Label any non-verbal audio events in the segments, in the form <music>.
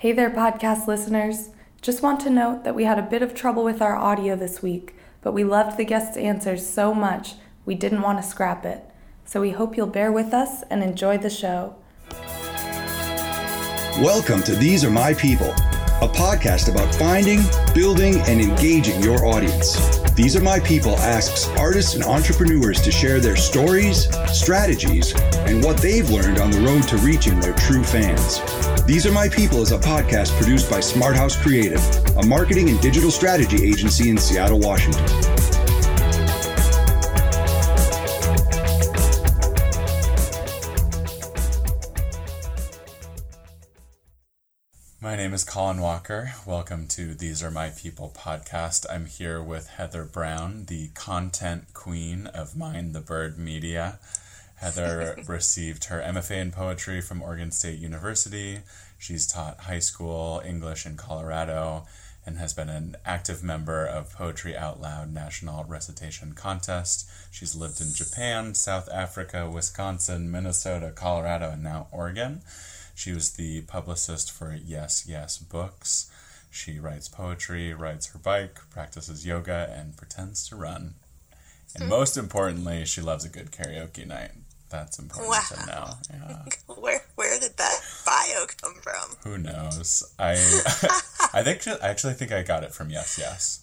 Hey there, podcast listeners. Just want to note that we had a bit of trouble with our audio this week, but we loved the guests' answers so much we didn't want to scrap it. So we hope you'll bear with us and enjoy the show. Welcome to These Are My People, a podcast about finding, building, and engaging your audience. These Are My People asks artists and entrepreneurs to share their stories, strategies, and what they've learned on the road to reaching their true fans. These Are My People is a podcast produced by Smart House Creative, a marketing and digital strategy agency in Seattle, Washington. Name is Colin Walker. Welcome to These Are My People podcast. I'm here with Heather Brown, the content queen of Mind the Bird Media. Heather <laughs> received her MFA in poetry from Oregon State University. She's taught high school English in Colorado and has been an active member of Poetry Out Loud National Recitation Contest. She's lived in Japan, South Africa, Wisconsin, Minnesota, Colorado, and now Oregon. She was the publicist for Yes Yes Books. She writes poetry, rides her bike, practices yoga, and pretends to run. And hmm. most importantly, she loves a good karaoke night. That's important Wow. to know. Yeah. <laughs> Where where did that bio come from? Who knows? I <laughs> I think I actually think I got it from Yes Yes.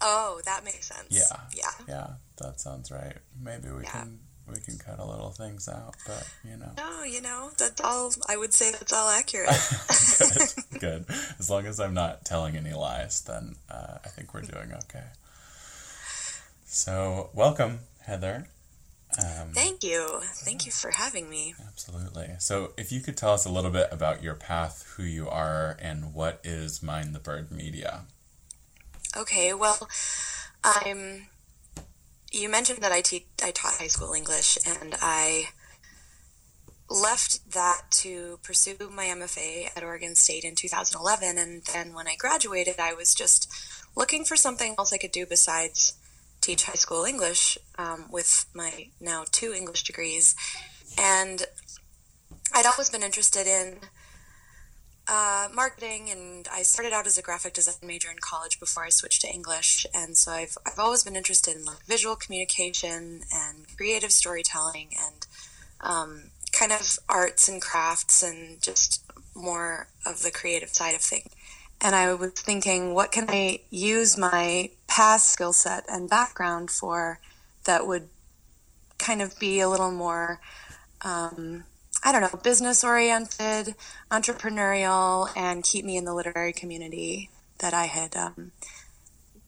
Oh, that makes sense. Yeah. Yeah. Yeah, that sounds right. Maybe we Yeah. can we can cut a little things out, but you know. No, you know, that's all I would say that's all accurate. <laughs> good, good. As long as I'm not telling any lies, then uh, I think we're doing okay. So, welcome, Heather. Um, Thank you. Thank you for having me. absolutely. So, if you could tell us a little bit about your path, who you are, and what is Mind the Bird Media. Okay, well, I'm you mentioned that I I taught high school English and I left that to pursue my MFA at Oregon State in 2011 and then when I graduated I was just looking for something else I could do besides teach high school English um, with my now two English degrees. And I'd always been interested in uh, marketing, and I started out as a graphic design major in college before I switched to English. And so I've I've always been interested in like visual communication and creative storytelling and um, kind of arts and crafts and just more of the creative side of things. And I was thinking, what can I use my past skill set and background for that would kind of be a little more um, I don't know, business oriented, entrepreneurial, and keep me in the literary community that I had um,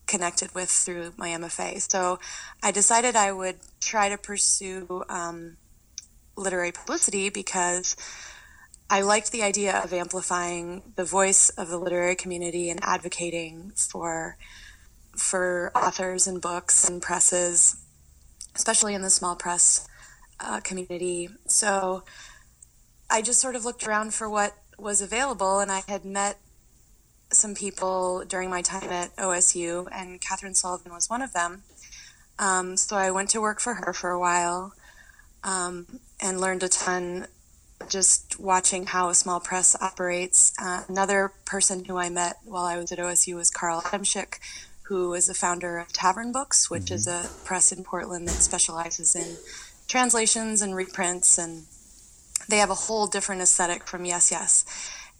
connected with through my MFA. So I decided I would try to pursue um, literary publicity because I liked the idea of amplifying the voice of the literary community and advocating for for authors and books and presses, especially in the small press uh, community. So I just sort of looked around for what was available, and I had met some people during my time at OSU, and Catherine Sullivan was one of them. Um, so I went to work for her for a while um, and learned a ton just watching how a small press operates. Uh, another person who I met while I was at OSU was Carl Adamschick, who is the founder of Tavern Books, which is a press in Portland that specializes in translations and reprints and they have a whole different aesthetic from Yes Yes.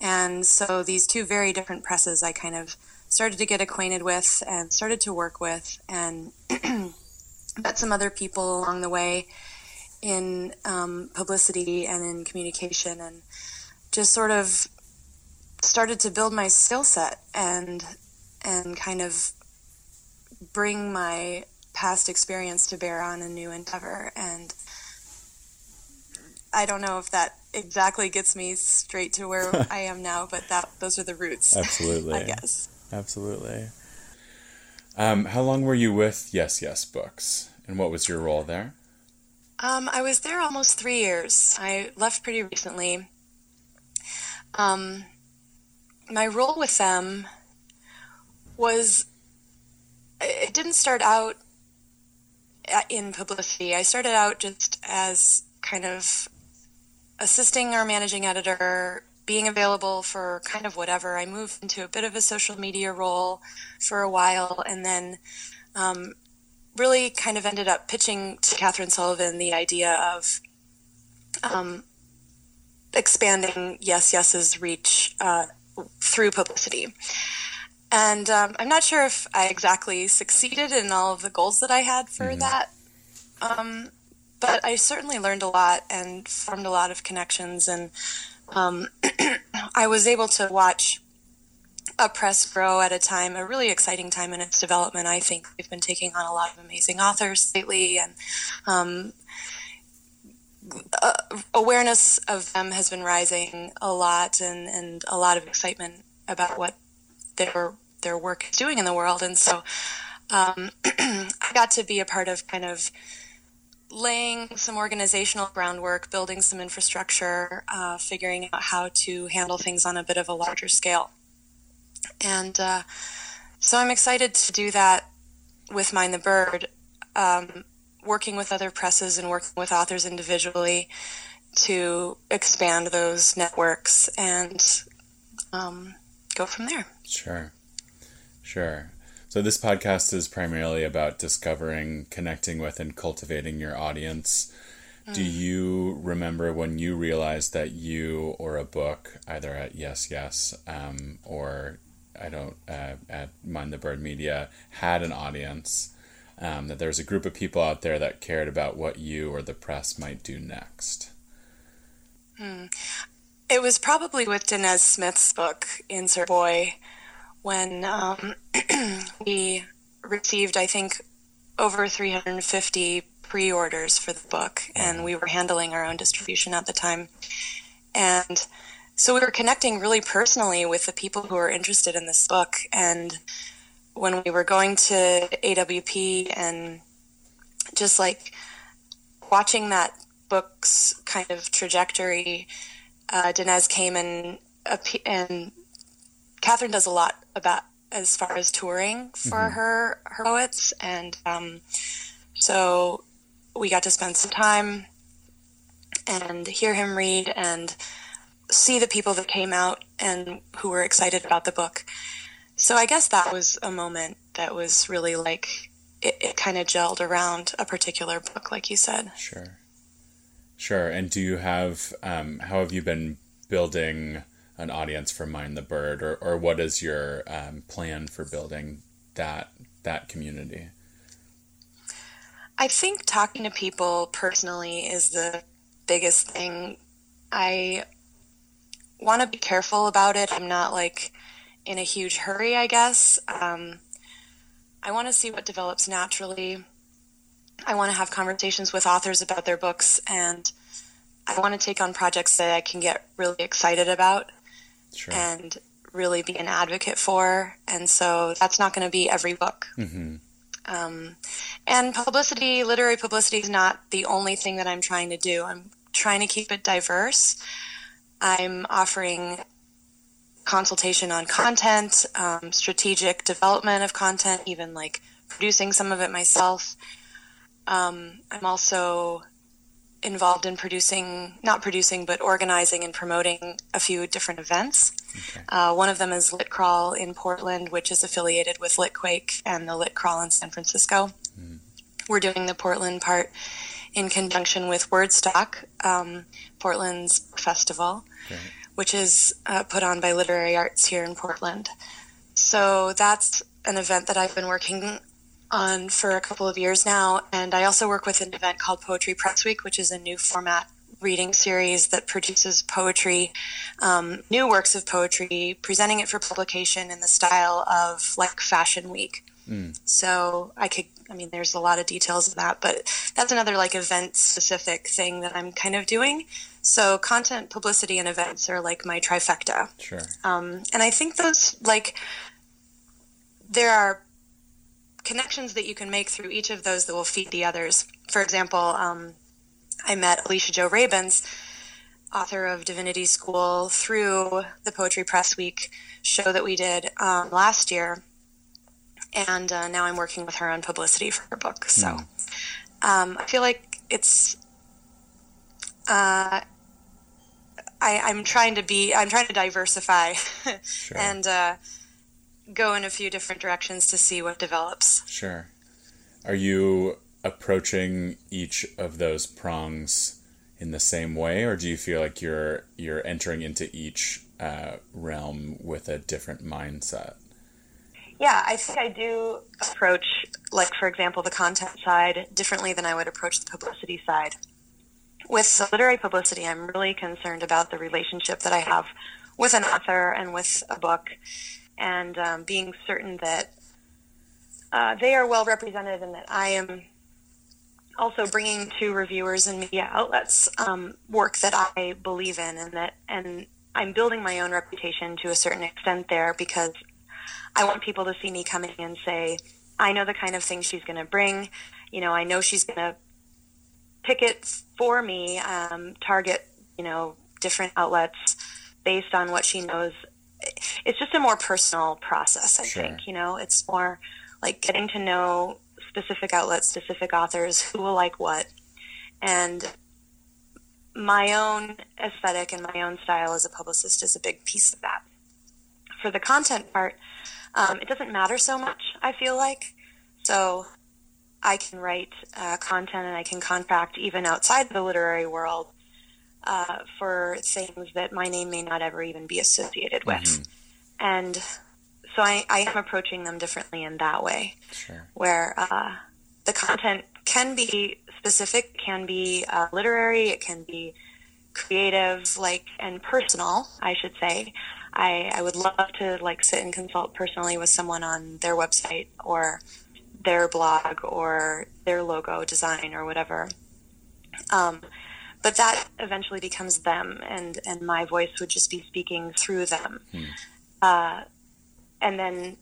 And so these two very different presses I kind of started to get acquainted with and started to work with and <clears throat> met some other people along the way in um, publicity and in communication and just sort of started to build my skill set and and kind of bring my past experience to bear on a new endeavor and I don't know if that exactly gets me straight to where <laughs> I am now, but that those are the roots. Absolutely. I guess. Absolutely. Um, how long were you with Yes Yes Books, and what was your role there? Um, I was there almost three years. I left pretty recently. Um, my role with them was it didn't start out uh, in publicity. I started out just as kind of assisting our managing editor being available for kind of whatever. I moved into a bit of a social media role for a while and then um, really kind of ended up pitching to Catherine Sullivan the idea of um, expanding Yes Yes's reach uh, through publicity. And um, I'm not sure if I exactly succeeded in all of the goals that I had for mm-hmm. that. Um, but I certainly learned a lot and formed a lot of connections. And um, <clears throat> I was able to watch a press grow at a time, a really exciting time in its development. I think we've been taking on a lot of amazing authors lately, and um, uh, awareness of them has been rising a lot, and, and a lot of excitement about what their their work is doing in the world. And so, um, <clears throat> I got to be a part of kind of laying some organizational groundwork, building some infrastructure, uh, figuring out how to handle things on a bit of a larger scale. And uh, so I'm excited to do that with Mind the Bird, um, working with other presses and working with authors individually to expand those networks and um, go from there. Sure. Sure. So this podcast is primarily about discovering, connecting with, and cultivating your audience. Mm. Do you remember when you realized that you or a book, either at Yes Yes um, or I don't uh, at Mind the Bird Media, had an audience? Um, that there was a group of people out there that cared about what you or the press might do next. Hmm. It was probably with Danez Smith's book, Insert Boy when um, <clears throat> we received, I think, over 350 pre orders for the book, and we were handling our own distribution at the time. And so we were connecting really personally with the people who were interested in this book. And when we were going to AWP and just like watching that book's kind of trajectory, uh, Danez came and and Kathryn does a lot about as far as touring for mm-hmm. her her poets, and um, so we got to spend some time and hear him read and see the people that came out and who were excited about the book. So I guess that was a moment that was really like it, it kind of gelled around a particular book, like you said. Sure, sure. And do you have um, how have you been building? An audience for Mind the Bird, or, or what is your um, plan for building that that community? I think talking to people personally is the biggest thing. I want to be careful about it. I'm not like in a huge hurry, I guess. Um, I want to see what develops naturally. I want to have conversations with authors about their books, and I want to take on projects that I can get really excited about sure. and really be an advocate for. And so that's not going to be every book. Mm-hmm. Um, and publicity, literary publicity, is not the only thing that I'm trying to do. I'm trying to keep it diverse. I'm offering consultation on content, um, strategic development of content, even like producing some of it myself. Um, I'm also involved in producing, not producing, but organizing and promoting a few different events. Okay. Uh, one of them is Lit Crawl in Portland, which is affiliated with Litquake and the Lit Crawl in San Francisco. Mm. We're doing the Portland part in conjunction with Wordstock, um, Portland's festival, okay. which is uh, put on by Literary Arts here in Portland. So that's an event that I've been working on for a couple of years now. And I also work with an event called Poetry Press Week, which is a new format reading series that produces poetry, um, new works of poetry, presenting it for publication in the style of like Fashion Week. Mm. So I could, I mean, there's a lot of details of that, but that's another like event specific thing that I'm kind of doing. So content, publicity, and events are like my trifecta. Sure. Um, and I think those like there are connections that you can make through each of those that will feed the others. For example, um, I met Alicia Jo Rabins, author of Divinity School, through the Poetry Press Week show that we did um, last year. And uh, now I'm working with her on publicity for her book. So mm. um, I feel like it's. Uh, I, I'm trying to be, I'm trying to diversify <laughs> Sure. and uh, go in a few different directions to see what develops. Sure. Are you approaching each of those prongs in the same way, or do you feel like you're you're entering into each uh, realm with a different mindset? Yeah, I think I do approach, like, for example, the content side differently than I would approach the publicity side. With the literary publicity, I'm really concerned about the relationship that I have with an author and with a book, and um, being certain that uh, they are well represented and that I am also bringing to reviewers and media outlets um, work that I believe in, and that and I'm building my own reputation to a certain extent there because I want people to see me coming and say, I know the kind of thing she's going to bring. You know, I know she's going to pick it for me, um, target, you know, different outlets based on what she knows. It's just a more personal process, I Sure. think. You know, it's more like getting to know specific outlets, specific authors, who will like what. And my own aesthetic and my own style as a publicist is a big piece of that. For the content part, um, it doesn't matter so much, I feel like. So I can write uh, content and I can contract even outside the literary world uh, for things that my name may not ever even be associated with. And so I, I am approaching them differently in that way, Sure. where uh, the content can be specific, can be uh, literary, it can be creative, like and personal, I should say. I, I would love to like sit and consult personally with someone on their website or their blog or their logo design or whatever. Um, but that eventually becomes them, and and my voice would just be speaking through them. Uh, and then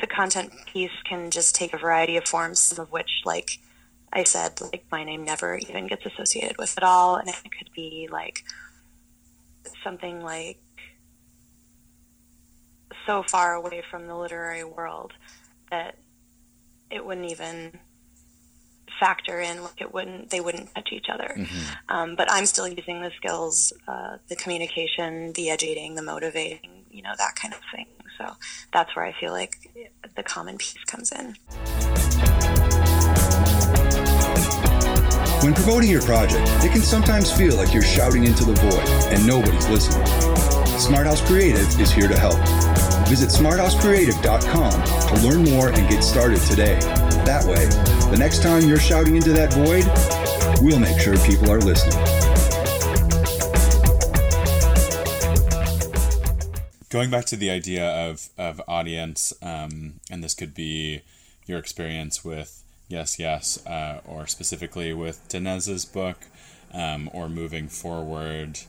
the content piece can just take a variety of forms, some of which, like I said, like my name never even gets associated with it all, and it could be like something like so far away from the literary world that it wouldn't even factor in like it wouldn't they wouldn't touch each other um, but i'm still using the skills uh, the communication the educating the motivating you know that kind of thing so that's where i feel like the common piece comes in When promoting your project, it can sometimes feel like you're shouting into the void and nobody's listening. Smart House Creative is here to help. Visit smarthousecreative.com to learn more and get started today. That way, the next time you're shouting into that void, we'll make sure people are listening. Going back to the idea of, of audience, um, and this could be your experience with Yes, Yes, uh, or specifically with Danez's book, um, or moving forward.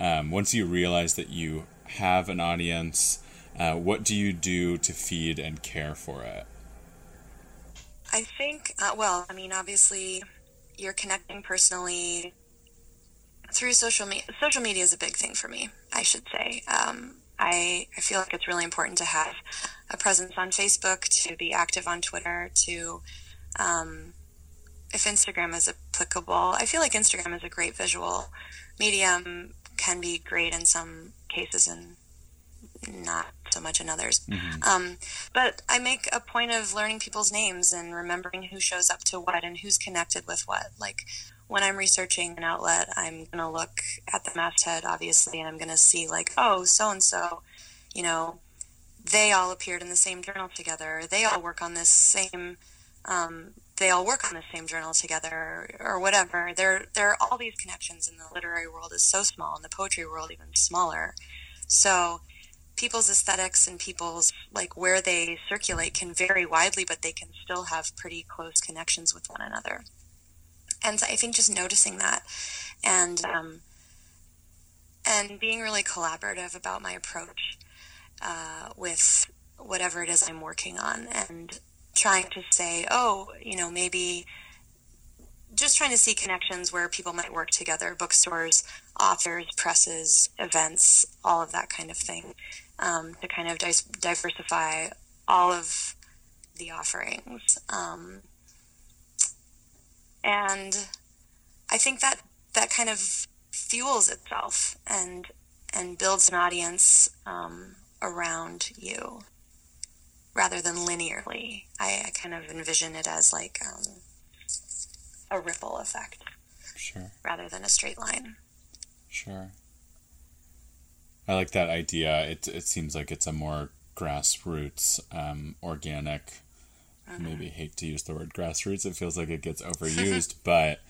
Um, once you realize that you have an audience, uh, what do you do to feed and care for it? I think, uh, well, I mean, obviously, you're connecting personally through social media. Social media is a big thing for me, I should say. Um, I, I feel like it's really important to have a presence on Facebook, to be active on Twitter, to, um, if Instagram is applicable, I feel like Instagram is a great visual medium, can be great in some cases and not so much in others. Um, but I make a point of learning people's names and remembering who shows up to what and who's connected with what. Like when I'm researching an outlet, I'm going to look at the masthead, obviously, and I'm going to see, like, oh, so and so, you know, they all appeared in the same journal together. They all work on this same. Um, they all work on the same journal together, or whatever. There, there are all these connections, and the literary world is so small, and the poetry world even smaller. So, people's aesthetics and people's like where they circulate can vary widely, but they can still have pretty close connections with one another. And I think just noticing that, and um, and being really collaborative about my approach uh, with whatever it is I'm working on, and trying to say, oh, you know, maybe just trying to see connections where people might work together, bookstores, authors, presses, events, all of that kind of thing, um, to kind of dis- diversify all of the offerings. Um, and I think that that kind of fuels itself, and and builds an audience um, around you rather than linearly. I, I, kind of envision it as like um, a ripple effect. Sure. Rather than a straight line. Sure. I like that idea. It, it seems like it's a more grassroots, um, organic. Mm-hmm. Maybe hate to use the word grassroots. It feels like it gets overused, <laughs> but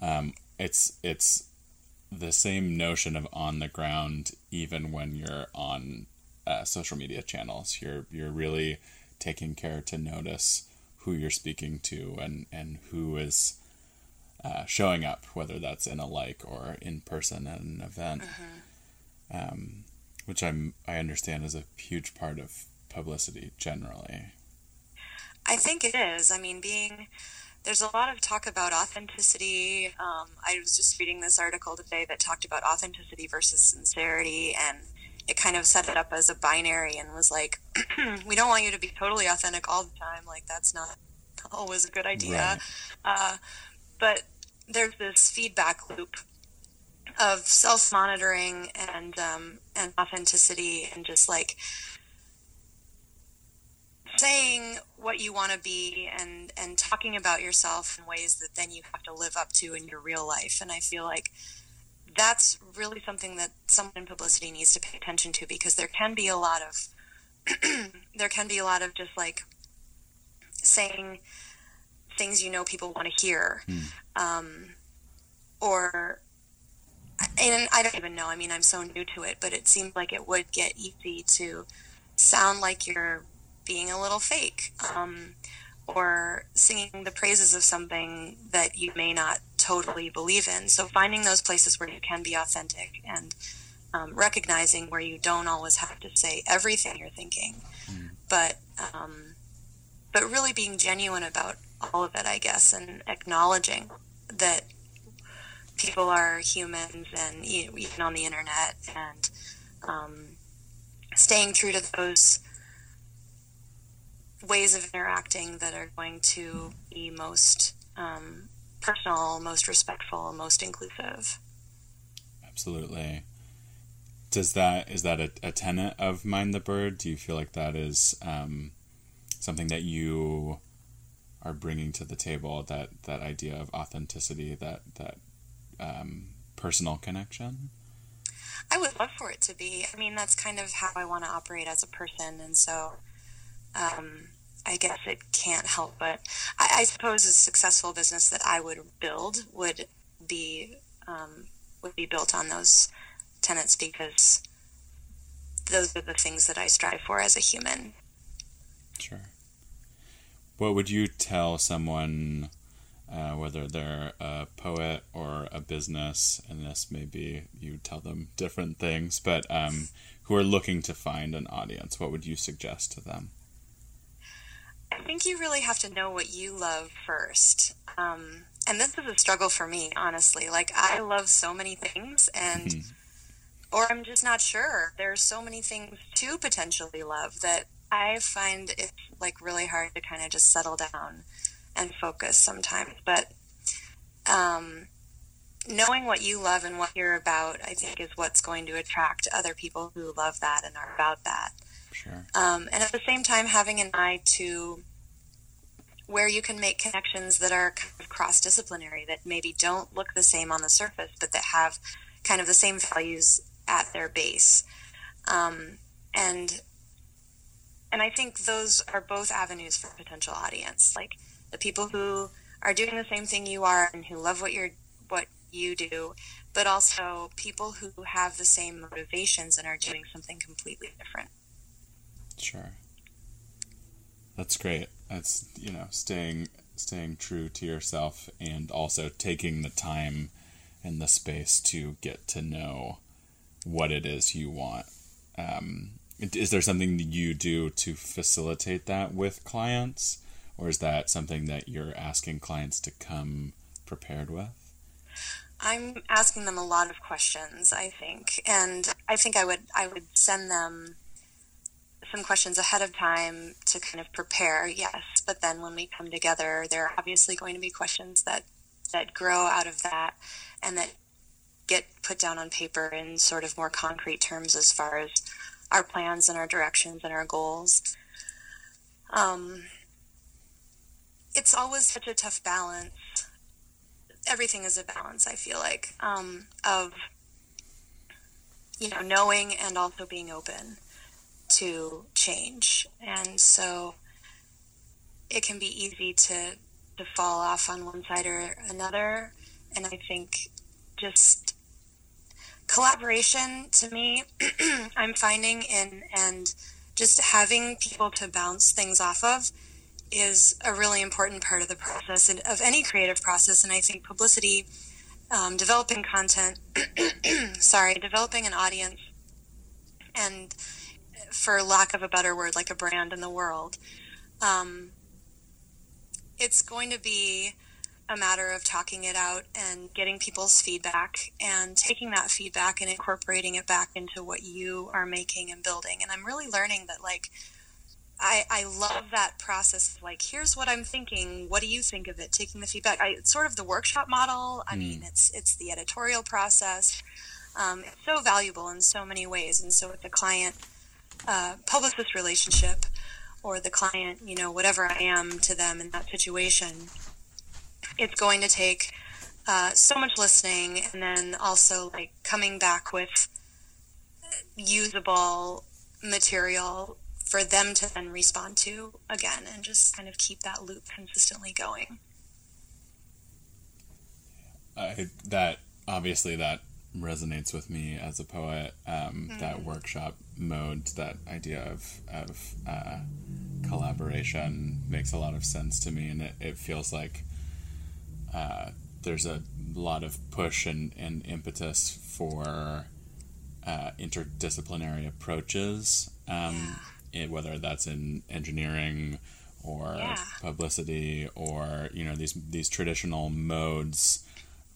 um, it's it's the same notion of on the ground, even when you're on uh, social media channels. You're you're really taking care to notice who you're speaking to and and who is uh, showing up, whether that's in a like or in person at an event. Mm-hmm. Um, which I'm I understand is a huge part of publicity generally. I think it is. I mean, being there's a lot of talk about authenticity. Um, I was just reading this article today that talked about authenticity versus sincerity, and it kind of set it up as a binary and was like, <clears throat> we don't want you to be totally authentic all the time. Like, that's not <laughs> always a good idea. Right. Uh, but there's this feedback loop of self monitoring and um, and authenticity and just like saying what you want to be and and talking about yourself in ways that then you have to live up to in your real life and i feel like that's really something that someone in publicity needs to pay attention to because there can be a lot of <clears throat> there can be a lot of just like saying things you know people want to hear mm. um, or and I don't even know. I mean, I'm so new to it, but it seems like it would get easy to sound like you're being a little fake um, or singing the praises of something that you may not totally believe in. So finding those places where you can be authentic and um, recognizing where you don't always have to say everything you're thinking, mm. but um, but really being genuine about all of it, I guess, and acknowledging that people are humans and even on the internet and um, staying true to those ways of interacting that are going to be most um, personal, most respectful, most inclusive. Absolutely. Does that is that a, a tenet of Mind the Bird? Do you feel like that is um, something that you are bringing to the table? That that idea of authenticity, that that um, personal connection? I would love for it to be. I mean, that's kind of how I want to operate as a person, and so um, I guess it can't help but I, I, suppose a successful business that I would build would be um, would be built on those tenets because those are the things that I strive for as a human. Sure. What would you tell someone? Uh, whether they're a poet or a business, and this maybe you tell them different things, but um, who are looking to find an audience, what would you suggest to them? I think you really have to know what you love first. Um, and this is a struggle for me, honestly. Like, I love so many things, and mm-hmm. or I'm just not sure. There are so many things to potentially love that I find it's like really hard to kind of just settle down and focus sometimes. But um, knowing what you love and what you're about, I think, is what's going to attract other people who love that and are about that. Sure. Um, and at the same time, having an eye to where you can make connections that are kind of cross disciplinary, that maybe don't look the same on the surface, but that have kind of the same values at their base. Um, and and I think those are both avenues for potential audience. Like the people who are doing the same thing you are and who love what you're what you do, but also people who have the same motivations and are doing something completely different. Sure. That's great. That's you know staying staying true to yourself and also taking the time and the space to get to know what it is you want. Um, is there something that you do to facilitate that with clients? Or is that something that you're asking clients to come prepared with? I'm asking them a lot of questions, I think, and I think I would I would send them some questions ahead of time to kind of prepare. Yes, but then when we come together, there are obviously going to be questions that that grow out of that, and that get put down on paper in sort of more concrete terms as far as our plans and our directions and our goals. Um, it's always such a tough balance. Everything is a balance, I feel like, um, of you know knowing and also being open to change, and so it can be easy to to fall off on one side or another. And I think just collaboration to me, <clears throat> I'm finding in and just having people to bounce things off of is a really important part of the process and of any creative process. And I think publicity, um, developing content, <clears throat> sorry, developing an audience, and for lack of a better word, like a brand in the world, um, it's going to be a matter of talking it out and getting people's feedback and taking that feedback and incorporating it back into what you are making and building. And I'm really learning that, like, I, I love that process. Like, here's what I'm thinking. What do you think of it? Taking the feedback. I, it's sort of the workshop model. I mm. mean, it's it's the editorial process. Um, it's so valuable in so many ways. And so, with the client uh, publicist relationship, or the client, you know, whatever I am to them in that situation, it's going to take uh, so much listening and then also like coming back with usable material for them to then respond to again and just kind of keep that loop consistently going. I, that obviously that resonates with me as a poet. Um, mm. That workshop mode, that idea of of uh, collaboration makes a lot of sense to me, and it, it feels like uh, there's a lot of push and, and impetus for uh, interdisciplinary approaches, um, yeah. Whether that's in engineering or yeah. publicity or you know these these traditional modes.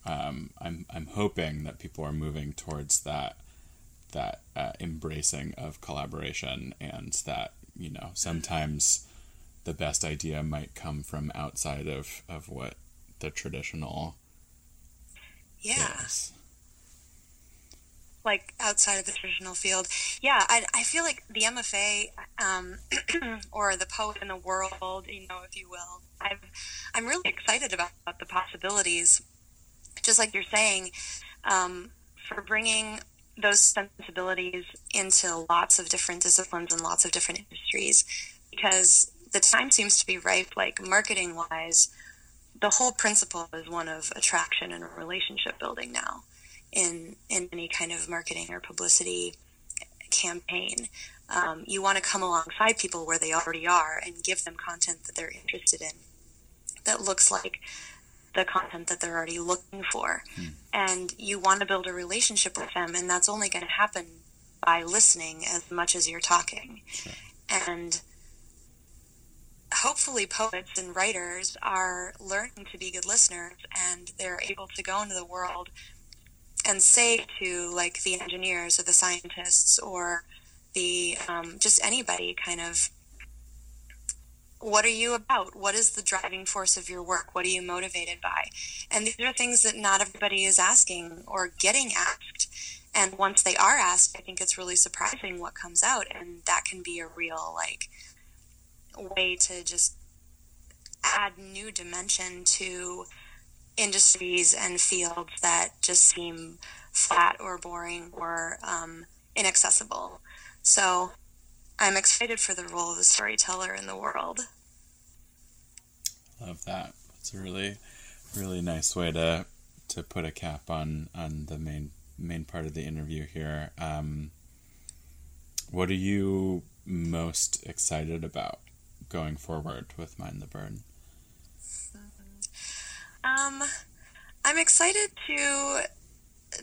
Um, I'm I'm hoping that people are moving towards that that uh, embracing of collaboration and that you know sometimes the best idea might come from outside of of what the traditional yeah is. Like outside of the traditional field. Yeah i, I feel like the mfa um, <clears throat> or the poet in the world you know if you will I've, i'm really excited about, about the possibilities. Just like you're saying um, for bringing those sensibilities into lots of different disciplines and lots of different industries because the time seems to be ripe like marketing wise the whole principle is one of attraction and relationship building now in in any kind of marketing or publicity campaign um, you want to come alongside people where they already are and give them content that they're interested in that looks like the content that they're already looking for. Mm. And you want to build a relationship with them, and that's only going to happen by listening as much as you're talking. Sure. And hopefully, poets and writers are learning to be good listeners and they're able to go into the world and say to like the engineers or the scientists or the um, just anybody kind of what are you about? What is the driving force of your work? What are you motivated by? And these are things that not everybody is asking or getting asked. And once they are asked, I think it's really surprising what comes out. And that can be a real, like, way to just add new dimension to industries and fields that just seem flat or boring or um, inaccessible. So I'm excited for the role of the storyteller in the world. Love that. It's a really, really nice way to to put a cap on on the main main part of the interview here. Um, what are you most excited about going forward with Mind the Bird? Um, I'm excited to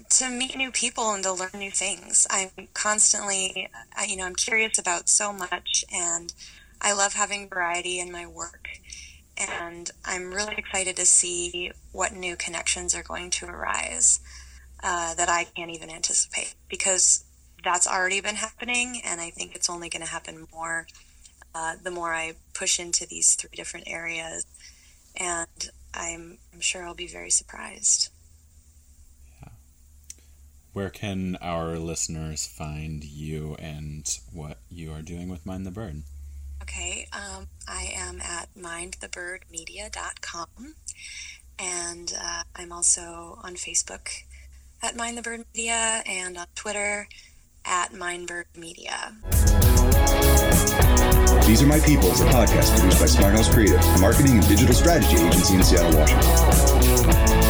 to meet new people and to learn new things. I'm constantly, you know, I'm curious about so much, and I love having variety in my work. And I'm really excited to see what new connections are going to arise uh, that I can't even anticipate because that's already been happening, and I think it's only going to happen more uh, the more I push into these three different areas. And I'm, I'm sure I'll be very surprised. where can our listeners find you and what you are doing with Mind the Bird? Okay, um, I am at mindthebirdmedia.com and uh, I'm also on Facebook at Mind the Bird Media and on Twitter at Mindbird Media. These Are My People is a podcast produced by Smart House Creative, a marketing and digital strategy agency in Seattle, Washington.